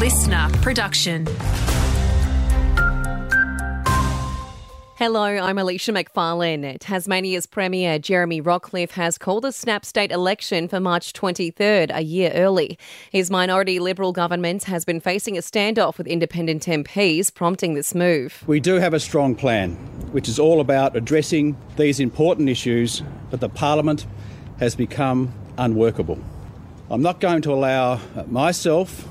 listener production. Hello, I'm Alicia McFarlane. Tasmania's Premier Jeremy Rockliff has called a snap state election for March 23rd, a year early. His minority Liberal government has been facing a standoff with independent MPs, prompting this move. We do have a strong plan, which is all about addressing these important issues, but the Parliament has become unworkable. I'm not going to allow myself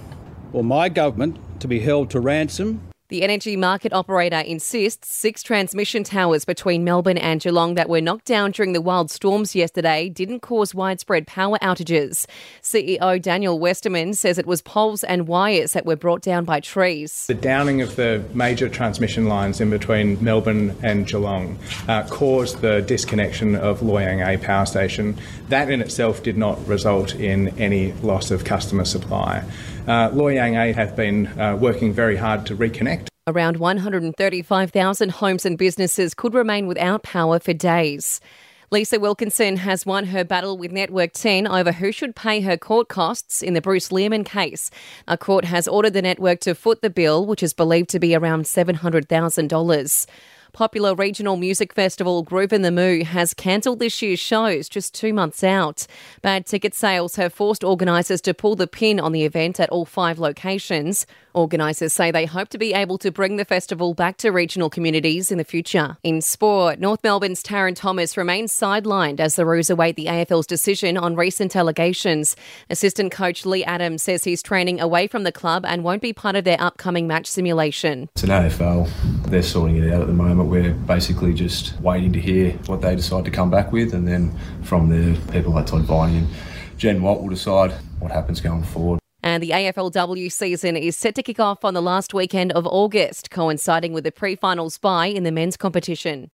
or my government to be held to ransom The energy market operator insists six transmission towers between Melbourne and Geelong that were knocked down during the wild storms yesterday didn't cause widespread power outages. CEO Daniel Westerman says it was poles and wires that were brought down by trees. The downing of the major transmission lines in between Melbourne and Geelong uh, caused the disconnection of Loy Yang A power station. That in itself did not result in any loss of customer supply. Uh, A have been uh, working very hard to reconnect. Around 135,000 homes and businesses could remain without power for days. Lisa Wilkinson has won her battle with Network 10 over who should pay her court costs in the Bruce Lehrmann case. A court has ordered the network to foot the bill, which is believed to be around $700,000. Popular regional music festival Groovin the Moo has cancelled this year's shows just two months out. Bad ticket sales have forced organisers to pull the pin on the event at all five locations. Organisers say they hope to be able to bring the festival back to regional communities in the future. In sport, North Melbourne's Tarryn Thomas remains sidelined as the Roos await the AFL's decision on recent allegations. Assistant coach Leigh Adams says he's training away from the club and won't be part of their upcoming match simulation. It's an AFL. They're sorting it out at the moment. We're basically just waiting to hear what they decide to come back with, and then from there, people like Todd Viney and Jen Watt will decide what happens going forward. And the AFLW season is set to kick off on the last weekend of August, coinciding with the pre finals bye in the men's competition.